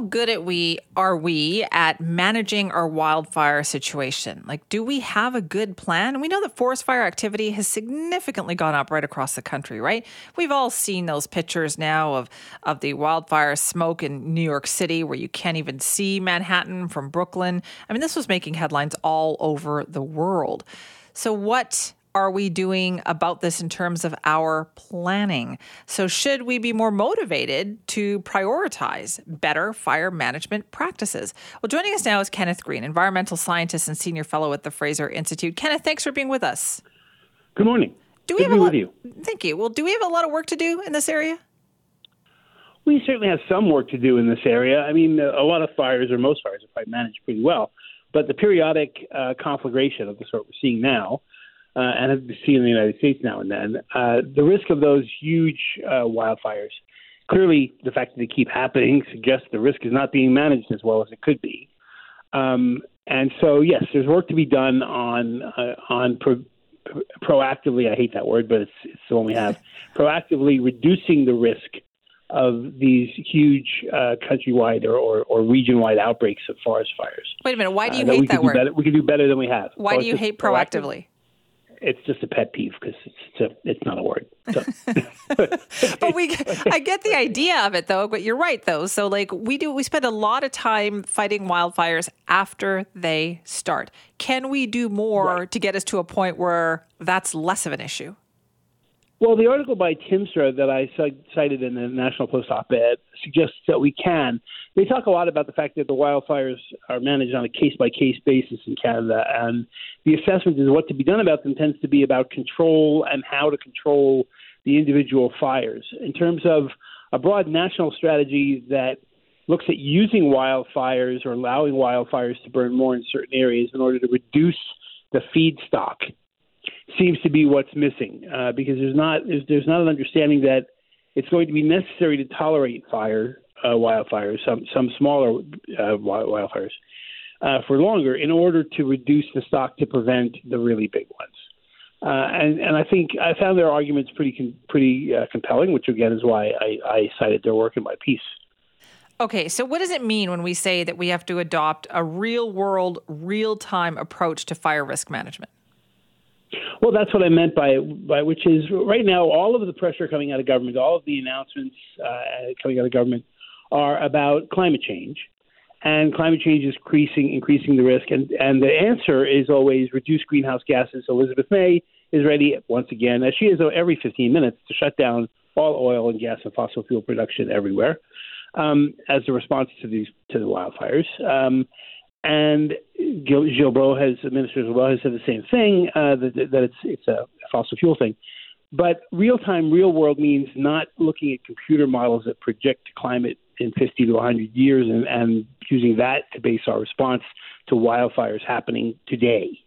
good at we are we at managing our wildfire situation? Like, do we have a good plan? We know that forest fire activity has significantly gone up right across the country, right? We've all seen those pictures now of of the wildfire smoke in New York City, where you can't even see Manhattan from Brooklyn. I mean, this was making headlines all over the world. So, what are we doing about this in terms of our planning? So, should we be more motivated to prioritize better fire management practices? Well, joining us now is Kenneth Green, environmental scientist and senior fellow at the Fraser Institute. Kenneth, thanks for being with us. Good morning. Do we Good have a lot? you. Thank you. Well, do we have a lot of work to do in this area? We certainly have some work to do in this area. I mean, a lot of fires, or most fires, are probably managed pretty well. But the periodic uh, conflagration of the sort we're seeing now uh, and have been seen in the United States now and then, uh, the risk of those huge uh, wildfires, clearly the fact that they keep happening suggests the risk is not being managed as well as it could be. Um, and so, yes, there's work to be done on uh, on pro- proactively. I hate that word, but it's, it's the one we have. proactively reducing the risk of these huge uh, countrywide or, or, or region-wide outbreaks of forest fires. Wait a minute. Why do you uh, hate that word? Better, we can do better than we have. Why so do you hate proactively? It's just a pet peeve because it's it's, a, it's not a word. So. but we, I get the idea of it though. But you're right though. So like we do, we spend a lot of time fighting wildfires after they start. Can we do more right. to get us to a point where that's less of an issue? Well, the article by Tymstra that I cited in the National Post op-ed suggests that we can. They talk a lot about the fact that the wildfires are managed on a case-by-case basis in Canada, and the assessment is what to be done about them tends to be about control and how to control the individual fires. In terms of a broad national strategy that looks at using wildfires or allowing wildfires to burn more in certain areas in order to reduce the feedstock seems to be what's missing uh, because there's not there's, there's not an understanding that it's going to be necessary to tolerate fire uh, wildfires some some smaller uh, wildfires uh, for longer in order to reduce the stock to prevent the really big ones. Uh, and, and I think I found their arguments pretty pretty uh, compelling, which again is why I, I cited their work in my piece. Okay, so what does it mean when we say that we have to adopt a real world, real time approach to fire risk management? Well, that's what I meant by by which is right now all of the pressure coming out of government, all of the announcements uh, coming out of government are about climate change, and climate change is increasing increasing the risk, and and the answer is always reduce greenhouse gases. Elizabeth May is ready once again, as she is every 15 minutes, to shut down all oil and gas and fossil fuel production everywhere um, as a response to these to the wildfires. Um, and Guilbeault has, Minister Guilbeault has said the same thing uh, that, that it's it's a fossil fuel thing. But real time, real world means not looking at computer models that project climate in 50 to 100 years and, and using that to base our response to wildfires happening today.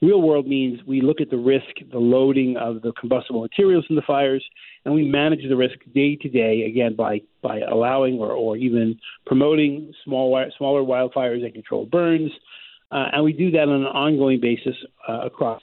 Real world means we look at the risk, the loading of the combustible materials in the fires, and we manage the risk day to day, again, by, by allowing or, or even promoting small, smaller wildfires and controlled burns. Uh, and we do that on an ongoing basis uh, across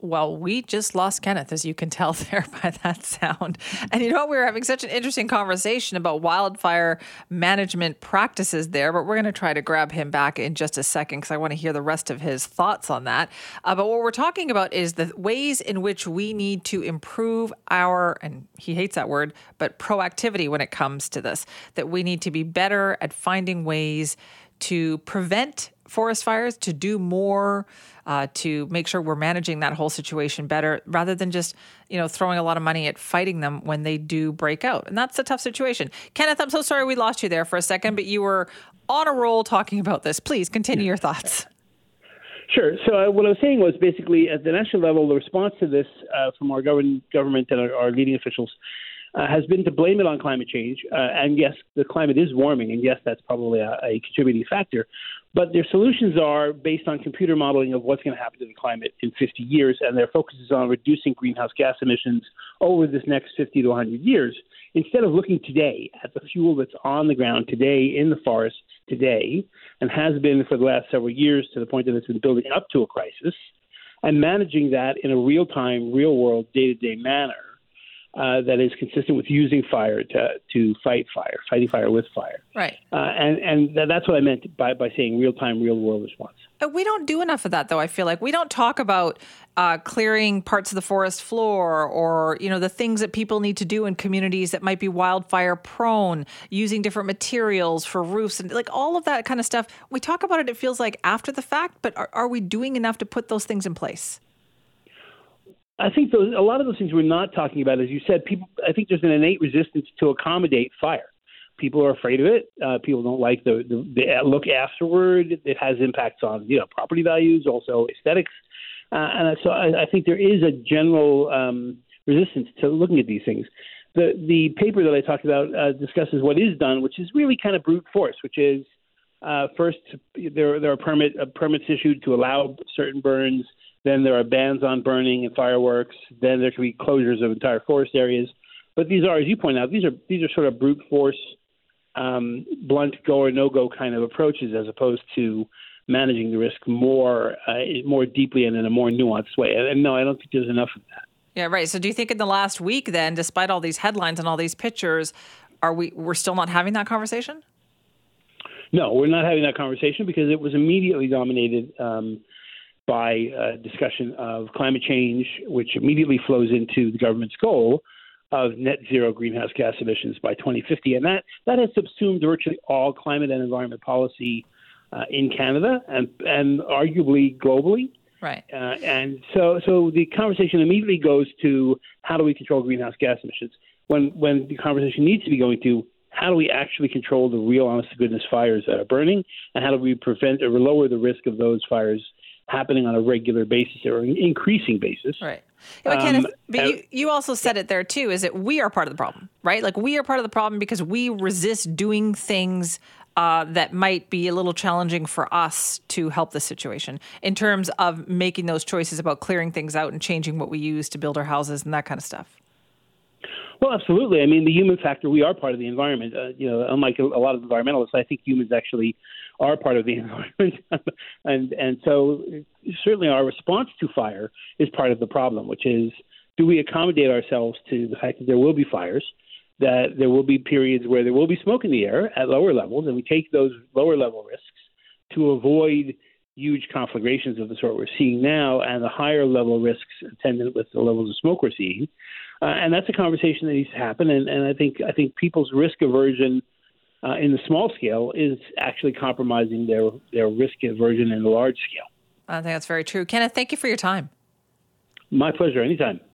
well, we just lost Kenneth, as you can tell there by that sound. And you know what? We were having such an interesting conversation about wildfire management practices there, but we're going to try to grab him back in just a second because I want to hear the rest of his thoughts on that. Uh, but what we're talking about is the ways in which we need to improve our, and he hates that word, but proactivity when it comes to this, that we need to be better at finding ways to prevent forest fires, to do more uh, to make sure we're managing that whole situation better rather than just, you know, throwing a lot of money at fighting them when they do break out. And that's a tough situation. Kenneth, I'm so sorry we lost you there for a second, but you were on a roll talking about this. Please continue your thoughts. Sure. So uh, what I was saying was basically at the national level, the response to this uh, from our government, government and our, our leading officials uh, has been to blame it on climate change. Uh, and yes, the climate is warming, and yes, that's probably a, a, contributing factor. But their solutions are based on computer modeling of what's going to happen to the climate in 50 years, and their focus is on reducing greenhouse gas emissions over this next 50 to 100 years. Instead of looking today at the fuel that's on the ground today in the forests today, and has been for the last several years to the point that it's been building up to a crisis, and managing that in a real time, real world, day to day manner uh, that is consistent with using fire to to fight fire, fighting fire with fire. Right. Uh, and and th- that's what I meant by by saying real time, real world response. Uh, we don't do enough of that, though. I feel like we don't talk about uh, clearing parts of the forest floor, or you know, the things that people need to do in communities that might be wildfire prone, using different materials for roofs, and like all of that kind of stuff. We talk about it. It feels like after the fact, but are, are we doing enough to put those things in place? I think those, a lot of those things we're not talking about, as you said, people. I think there's an innate resistance to accommodate fire. People are afraid of it. Uh, people don't like the, the, the look afterward. It has impacts on you know property values, also aesthetics, uh, and so I, I think there is a general um, resistance to looking at these things. The the paper that I talked about uh, discusses what is done, which is really kind of brute force, which is uh, first there there are permit uh, permits issued to allow certain burns then there are bans on burning and fireworks. Then there can be closures of entire forest areas. But these are, as you point out, these are these are sort of brute force, um, blunt go or no go kind of approaches, as opposed to managing the risk more uh, more deeply and in a more nuanced way. And, and no, I don't think there's enough of that. Yeah, right. So do you think in the last week, then, despite all these headlines and all these pictures, are we we're still not having that conversation? No, we're not having that conversation because it was immediately dominated. Um, by uh, discussion of climate change, which immediately flows into the government's goal of net zero greenhouse gas emissions by 2050, and that that has subsumed virtually all climate and environment policy uh, in Canada and and arguably globally. Right. Uh, and so so the conversation immediately goes to how do we control greenhouse gas emissions when when the conversation needs to be going to how do we actually control the real honest to goodness fires that are burning and how do we prevent or lower the risk of those fires happening on a regular basis or an increasing basis. Right. Yeah, but, Kenneth, um, but you, you also said it there too, is that we are part of the problem, right? Like we are part of the problem because we resist doing things uh, that might be a little challenging for us to help the situation in terms of making those choices about clearing things out and changing what we use to build our houses and that kind of stuff. Well, absolutely. I mean, the human factor, we are part of the environment. Uh, you know, unlike a, a lot of environmentalists, I think humans actually are part of the environment, and and so certainly our response to fire is part of the problem, which is do we accommodate ourselves to the fact that there will be fires, that there will be periods where there will be smoke in the air at lower levels, and we take those lower level risks to avoid huge conflagrations of the sort we're seeing now and the higher level risks attendant with the levels of smoke we're seeing. Uh, and that's a conversation that needs to happen. And, and I think I think people's risk aversion uh, in the small scale is actually compromising their, their risk aversion in the large scale. I think that's very true. Kenneth, thank you for your time. My pleasure. Anytime.